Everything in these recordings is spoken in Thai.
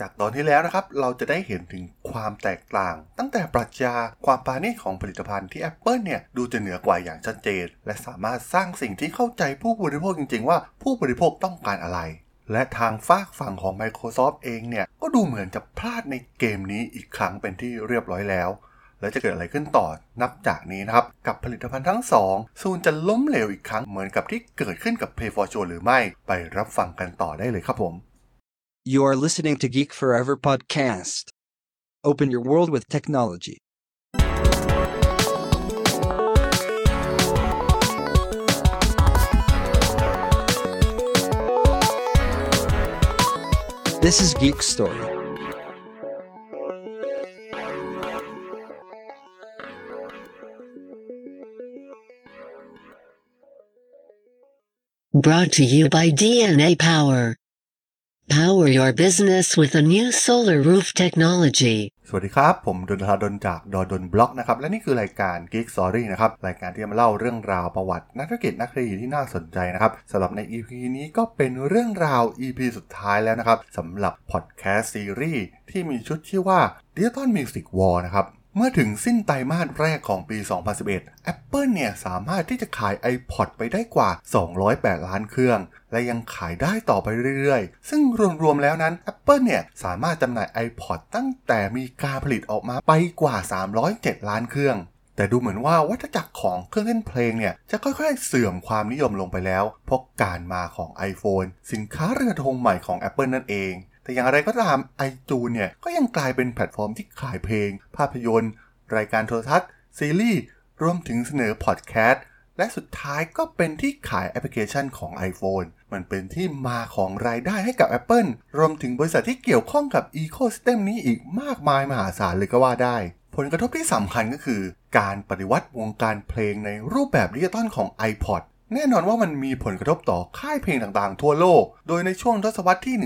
จากตอนที่แล้วนะครับ เราจะได้เห็นถึงความแตกต่าง ตั้งแต่ปรัชญาความปาณีตของผลิตภัณฑ์ที่ Apple เนี่ย ดูจะเหนือกว่าอย่างชัดเจน และสามารถสร้างสิ่งที่เข้าใจผู้บริโภคจริง ๆ ว่าผู้บริโภคต้องการอะไร และทางฝากฝั่งของ Microsoft เองเนี่ย ก็ดูเหมือนจะพลาดในเกมนี้อีกครั้งเป็นที่เรียบร้อยแล้ว แล้วจะเกิดอะไรขึ้นต่อนับจากนี้นะครับกับผลิตภัณฑ์ทั้งสองซูนจะล้มเหลวอีกครั้งเหมือนกับที่เกิดขึ้นกับ Pay for Show หรือไม่ไปรับฟังกันต่อได้เลยครับผม You are listening to Geek Forever podcast. Open your world with technology. This is Geek Story. Brought to you by DNA Power. Power your business with a new solar roof technology. สวัสดีครับ ผมดนทาดนจากดอดนบล็อกนะครับ และนี่คือรายการ Geek Story นะครับ รายการที่จะมาเล่าเรื่องราวประวัติ นักธุรกิจนักธุรกิจที่น่าสนใจนะครับสำหรับใน EP นี้ก็เป็นเรื่องราว EP สุดท้ายแล้วนะครับสำหรับพอดแคสต์ซีรีส์ที่มีชุดชื่ว่า Digital Music War นะครับ เมื่อถึงสิ้นไตรมาสแรกของปี 2011 Apple เนี่ยสามารถที่จะขาย iPod ไปได้กว่า 208 ล้านเครื่อง และยังขายได้ต่อไปเรื่อยๆ ซึ่งรวมๆแล้วนั้น Apple เนี่ยสามารถจำหน่าย iPod ตั้งแต่มีการผลิตออกมาไปกว่า 307 ล้านเครื่องแต่ดูเหมือนว่าวัฏจักรของเครื่องเล่นเพลงเนี่ยจะค่อยๆเสื่อมความนิยมลงไปแล้ว เพราะการมาของ iPhone สินค้าเรือธงใหม่ของ Apple นั่นเอง แต่อย่างไรก็ตาม iTunes เนี่ยก็ยังกลายเป็นแพลตฟอร์มที่ขายเพลง ภาพยนตร์ รายการโทรทัศน์ ซีรีส์รวมถึงเสนอพอดแคสต์และสุดท้ายก็เป็นที่ขายแอปพลิเคชันของ iPhone มันเป็นที่มาของรายได้ให้กับ Apple รวมถึงบริษัทที่เกี่ยวข้องกับ Ecosystem นี้อีกมากมายมหาศาลเลยก็ว่าได้ ผลกระทบที่สำคัญก็คือ การปฏิวัติวงการเพลงในรูปแบบดิจิตอลของ iPod แน่นอนว่ามันมีผลกระทบต่อค่ายเพลงต่างๆ ทั่วโลก โดยในช่วงทศวรรษที่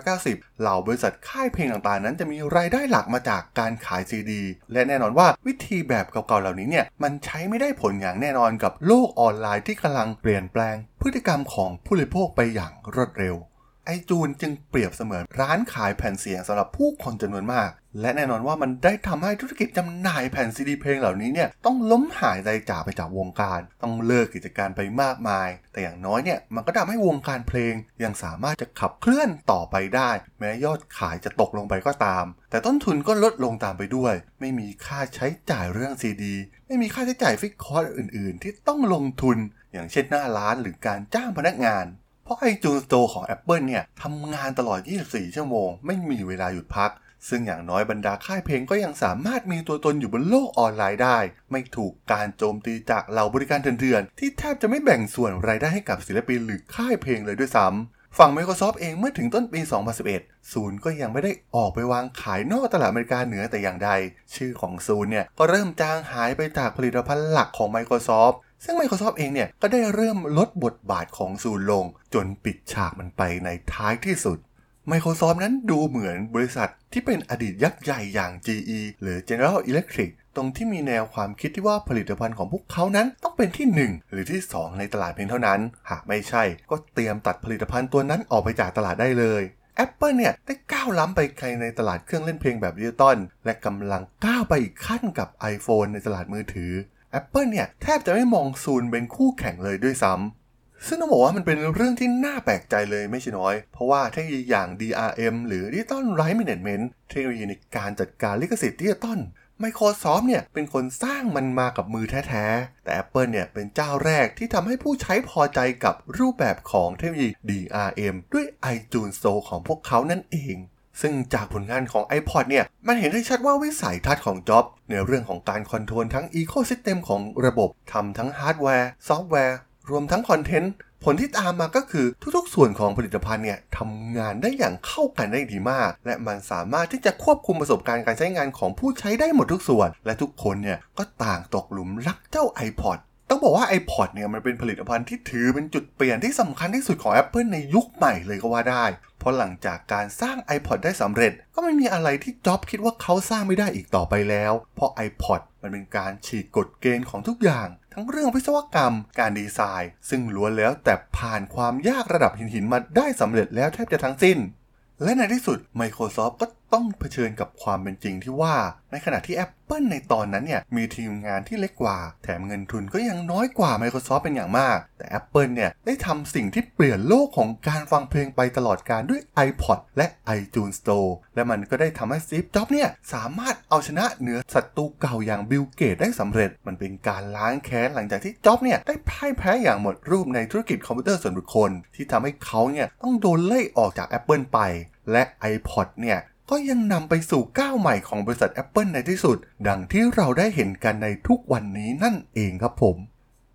1990 เหล่าบริษัทค่ายเพลงต่างๆ นั้นจะมีรายได้หลักมาจากการขายซีดี และแน่นอนว่าวิธีแบบเก่าๆ เหล่านี้เนี่ย มันใช้ไม่ได้ผลอย่างแน่นอนกับโลกออนไลน์ที่กำลังเปลี่ยนแปลง พฤติกรรมของผู้บริโภคไปอย่างรวดเร็ว ไอจูนจึงเปรียบเสมือนร้านขายแผ่นเสียงสำหรับผู้คนจำนวนมาก และแน่นอนว่ามันได้ทำให้ธุรกิจจำหน่ายแผ่นซีดีเพลงเหล่านี้เนี่ยต้องล้มหายใจจากไปจากวงการ ต้องเลิกกิจการไปมากมาย แต่อย่างน้อยเนี่ยมันก็ทำให้วงการเพลง ยังสามารถจะขับเคลื่อนต่อไปได้ แม้ยอดขายจะตกลงไปก็ตาม แต่ต้นทุนก็ลดลงตามไปด้วย ไม่มีค่าใช้จ่ายเรื่องซีดีไม่มีค่าใช้จ่ายฟิกคอร์สอื่น ๆ ที่ต้องลงทุน อย่างเช่นหน้าร้านหรือการจ้างพนักงาน เพราะ iTunes Store ของ Apple เนี่ยทำงานตลอด 24 ชั่วโมง ไม่มีเวลาหยุดพัก ซึ่งอย่างน้อยบรรดาค่ายเพลงก็ยังสามารถมีตัวตนอยู่บนโลกออนไลน์ได้ ไม่ถูกการโจมตีจากเหล่าบริการเถื่อนๆ ที่แทบจะไม่แบ่งส่วนรายได้ให้กับศิลปินหรือค่ายเพลงเลยด้วยซ้ำฝั่ง Microsoft เองเมื่อถึงต้นปี 2011 ศูนย์ก็ยังไม่ได้ออกไปวางขายนอกตลาดอเมริกาเหนือแต่อย่างใด ชื่อของศูนย์เนี่ยก็เริ่มจางหายไปจากผลิตภัณฑ์หลักของ Microsoft ซึ่ง Microsoft เองเนี่ยก็ได้เริ่มลดบทบาทของศูนลง จนปิดฉากมันไปในท้ายที่สุด Microsoft นั้นดูเหมือนบริษัทที่เป็นอดีตยักษ์ใหญ่อย่าง GE หรือ General Electric ตรงที่มีแนวความคิดที่ว่าผลิตภัณฑ์ของพวกเขานั้นต้องเป็นที่ 1 หรือที่ 2 ในตลาดเพียงเท่านั้น หากไม่ใช่ ก็เตรียมตัดผลิตภัณฑ์ตัวนั้นออกไปจากตลาดได้เลย Apple เนี่ยได้ก้าวล้ำไปไกลในตลาดเครื่องเล่นเพลงแบบดิจิตอลและกำลังก้าวไปอีกขั้นกับ iPhone ในตลาดมือถือ Apple เนี่ยแทบจะไม่มองซูนเป็นคู่แข่งเลยด้วยซ้ำซึ่งต้องบอกว่ามันเป็นเรื่องที่น่าแปลกใจเลยไม่ใช่น้อย เพราะว่าเทคโนโลยีอย่าง DRM หรือ Digital Rights Management เทคโนโลยีในการจัดการลิขสิทธิ์ดิจิตอล Microsoft เนี่ยเป็นคนสร้างมันมากับมือแท้ ๆ แต่ Apple เนี่ยเป็นเจ้าแรกที่ทำให้ผู้ใช้พอใจกับรูปแบบของเทคโนโลยี DRM ด้วย iTunes Store ของพวกเขานั่นเอง ซึ่งจากผลงานของ iPod เนี่ย มันเห็นได้ชัดว่าวิสัยทัศน์ของจ็อบในเรื่องของการ control ทั้ง Ecosystem ของระบบทำทั้งฮาร์ดแวร์ ซอฟต์แวร์ รวมทั้งคอนเทนต์ ผลที่ตามมาก็คือทุกๆ ส่วนของผลิตภัณฑ์เนี่ยทำงานได้อย่างเข้ากันได้ดีมาก และมันสามารถที่จะควบคุมประสบการณ์การใช้งานของผู้ใช้ได้หมดทุกส่วน และทุกคนเนี่ยก็ต่างตกหลุมรักเจ้า iPod ต้องบอกว่า iPod เนี่ยมันเป็นผลิตภัณฑ์ที่ถือเป็นจุดเปลี่ยนที่สำคัญที่สุดของ Apple ในยุคใหม่เลยก็ว่าได้ เพราะหลังจากการสร้าง iPod ได้สำเร็จ ก็ไม่มีอะไรที่จ็อบคิดว่าเขาสร้างไม่ได้อีกต่อไปแล้ว เพราะ iPod มันเป็นการฉีกกฎเกณฑ์ของทุกอย่าง ทั้งเรื่องวิศวกรรม การดีไซน์ ซึ่งล้วนแล้วแต่ผ่านความยากระดับหินหินมาได้สำเร็จแล้วแทบจะทั้งสิ้น และในที่สุด Microsoft ก็ต้องเผชิญกับความเป็นจริงที่ว่า ในขณะที่ Apple ในตอนนั้นเนี่ยมีทีมงานที่เล็กกว่า แถมเงินทุนก็ยังน้อยกว่า Microsoft เป็นอย่างมาก แต่ Apple เนี่ยได้ทำสิ่งที่เปลี่ยนโลกของการฟังเพลงไปตลอดการด้วย iPod และ iTunes Store และมันก็ได้ทำให้ Steve Jobs เนี่ยสามารถเอาชนะเหนือศัตรูเก่าอย่าง Bill Gates ได้สำเร็จ มันเป็นการล้างแค้นหลังจากที่จ็อบเนี่ยได้พ่ายแพ้อย่างหมดรูปในธุรกิจคอมพิวเตอร์ส่วนบุคคล ที่ทำให้เขาเนี่ยต้องโดนไล่ออกจาก Apple ไปและ iPod เนี่ย ก็ยังนำไปสู่ก้าวใหม่ของบริษัท Apple ในที่สุด ดังที่เราได้เห็นกันในทุกวันนี้นั่นเองครับผม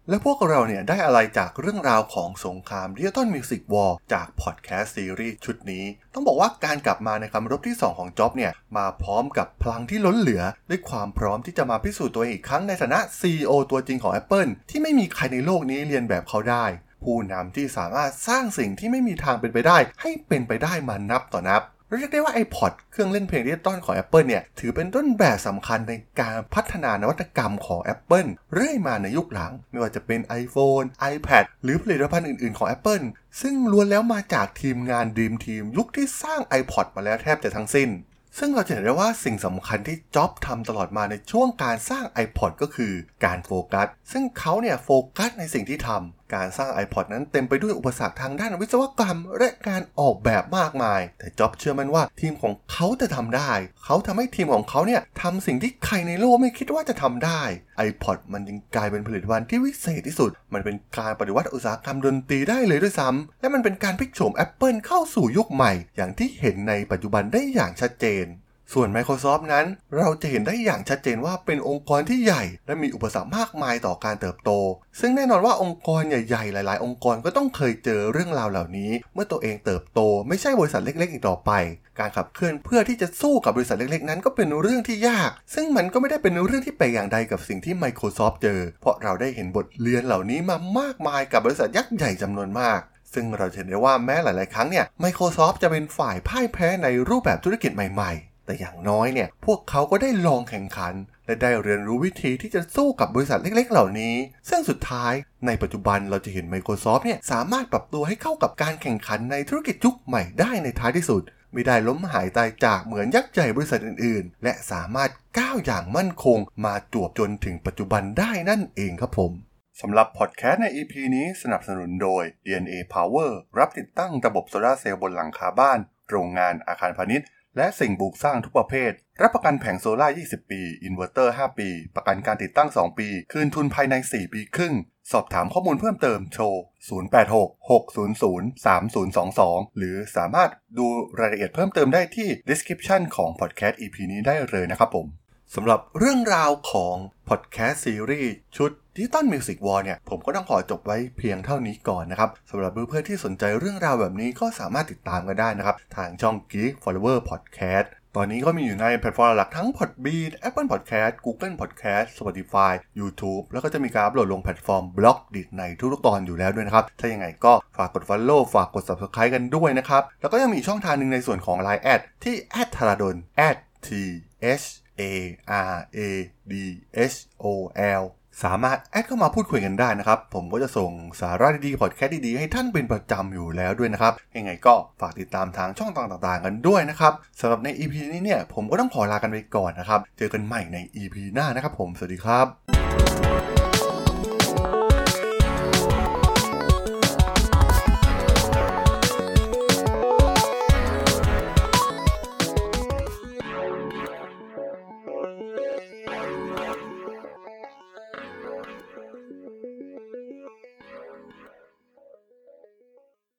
และพวกเราเนี่ยได้อะไรจากเรื่องราวของสงคราม Digital Music War จากพอดแคสต์ซีรีส์ชุดนี้ ต้องบอกว่าการกลับมาในคำรบที่ 2 ของจ็อบเนี่ยมาพร้อมกับพลังที่ล้นเหลือ ด้วยความพร้อมที่จะมาพิสูจน์ตัวเองอีกครั้งในฐานะ CEO ตัวจริงของ Apple ที่ไม่มีใครในโลกนี้เรียนแบบเขาได้ผู้นำที่สามารถสร้างสิ่งที่ไม่มีทางเป็นไปได้ ให้เป็นไปได้มานับต่อนับ เรียกได้ว่า iPod เครื่องเล่นเพลงดิจิตอลของ Apple เนี่ย ถือเป็นต้นแบบสำคัญในการพัฒนานวัตกรรมของ Apple เรื่อยมาในยุคหลัง ไม่ว่าจะเป็น iPhone, iPad หรือผลิตภัณฑ์อื่น ๆ ของ Apple ซึ่งล้วนแล้วมาจากทีมงาน Dream Team ยุคที่สร้าง iPod มาแล้วแทบจะทั้งสิ้น ซึ่งเราจะเห็นได้ว่าสิ่งสำคัญที่จ็อบทำตลอดมาในช่วงการสร้าง iPod ก็คือการโฟกัส ซึ่งเขาเนี่ยโฟกัสในสิ่งที่ทำ การสร้าง iPod นั้นเต็มไปด้วยอุปสรรคทางด้านวิศวกรรม และการออกแบบมากมาย แต่จ็อบเชื่อมั่นว่าทีมของเขาจะทำได้ เขาทำให้ทีมของเขาเนี่ยทำสิ่งที่ใครในโลกไม่คิดว่าจะทำได้ iPod มันยังกลายเป็นผลิตภัณฑ์ที่วิเศษที่สุด มันเป็นการปฏิวัติอุตสาหกรรมดนตรีได้เลยด้วยซ้ำและมันเป็นการพลิกโฉม Apple เข้าสู่ยุคใหม่ อย่างที่เห็นในปัจจุบันได้อย่างชัดเจน ส่วน Microsoft นั้น เราจะเห็นได้อย่างชัดเจนว่าเป็นองค์กรที่ใหญ่ และมีอุปสรรคมากมายต่อการเติบโต ซึ่งแน่นอนว่าองค์กรใหญ่ๆ หลาย ๆ องค์กรก็ต้องเคยเจอเรื่องราวเหล่านี้ เมื่อตัวเองเติบโต ไม่ใช่บริษัทเล็ก ๆ อีกต่อไป การขับเคลื่อนเพื่อที่จะสู้กับบริษัทเล็ก ๆ นั้นก็เป็นเรื่องที่ยาก ซึ่งมันก็ไม่ได้เป็นเรื่องที่แปลกอย่างใดกับสิ่งที่ Microsoft เจอ เพราะเราได้เห็นบทเรียนเหล่านี้มามากมายกับบริษัทยักษ์ใหญ่จำนวนมากซึ่งเราเห็นได้ว่าแม้หลาย ๆ ครั้งเนี่ย Microsoft จะเป็นฝ่ายพ่ายแพ้ในรูปแบบธุรกิจใหม่ ๆ แต่อย่างน้อยเนี่ย พวกเขาก็ได้ลองแข่งขัน และได้เรียนรู้วิธีที่จะสู้กับบริษัทเล็กๆ เหล่านี้ ซึ่งสุดท้ายในปัจจุบันเราจะเห็น Microsoft เนี่ยสามารถปรับตัวให้เข้ากับการแข่งขันในธุรกิจยุคใหม่ได้ในท้ายที่สุด ไม่ได้ล้มหายตายจากเหมือนยักษ์ใหญ่บริษัทอื่นๆ และสามารถก้าวอย่างมั่นคง มาจวบจนถึงปัจจุบันได้นั่นเองครับผมสำหรับพอดแคสต์ใน EP นี้สนับสนุนโดย DNA Power รับติดตั้งระบบโซลาเซลล์บนหลังคาบ้าน โรงงานอาคารพาณิชย์ และสิ่งปลูกสร้างทุกประเภท รับประกันแผงโซลาร์20 ปี อินเวอร์เตอร์ 5 ปี ประกันการติดตั้ง 2 ปี คืนทุนภายใน 4 ปีครึ่ง สอบถามข้อมูลเพิ่มเติมโทร 086-600-3022 หรือสามารถดูรายละเอียดเพิ่มเติมได้ที่ description ของ podcast EP นี้ได้เลยนะครับผม สำหรับเรื่องราวของพอดแคสต์ซีรีส์ชุด Digital Music War เนี่ย ผมก็ต้องขอจบไว้เพียงเท่านี้ก่อนนะครับสำหรับเพื่อนๆที่สนใจเรื่องราวแบบนี้ก็สามารถติดตามกันได้นะครับ ทางช่อง Geek Forever Podcast ตอนนี้ก็มีอยู่ในแพลตฟอร์มหลักทั้ง Podbean Apple Podcast Google Podcast Spotify YouTube แล้วก็จะมีการอัปโหลดลงแพลตฟอร์ม Blockdit ในทุกๆตอนอยู่แล้วด้วยนะครับ ถ้ายังไงก็ฝากกด Follow ฝากกด Subscribe กันด้วยนะครับ แล้วก็ยังมีช่องทางหนึ่งในส่วนของ Line add ที่ t h a r a d o n t h A R A D H O L สามารถ add เข้ามาพูดคุยกันได้นะครับ ผมก็จะส่งสาระดีๆพอดแคสต์ดีๆ ให้ท่านเป็นประจำอยู่แล้วด้วยนะครับ ยังไงก็ฝากติดตามทางช่องต่างๆ กันด้วยนะครับสำหรับใน EP นี้เนี่ย ผมก็ต้องขอลากันไปก่อนนะครับ เจอกันใหม่ใน EP หน้านะครับผม สวัสดีครับ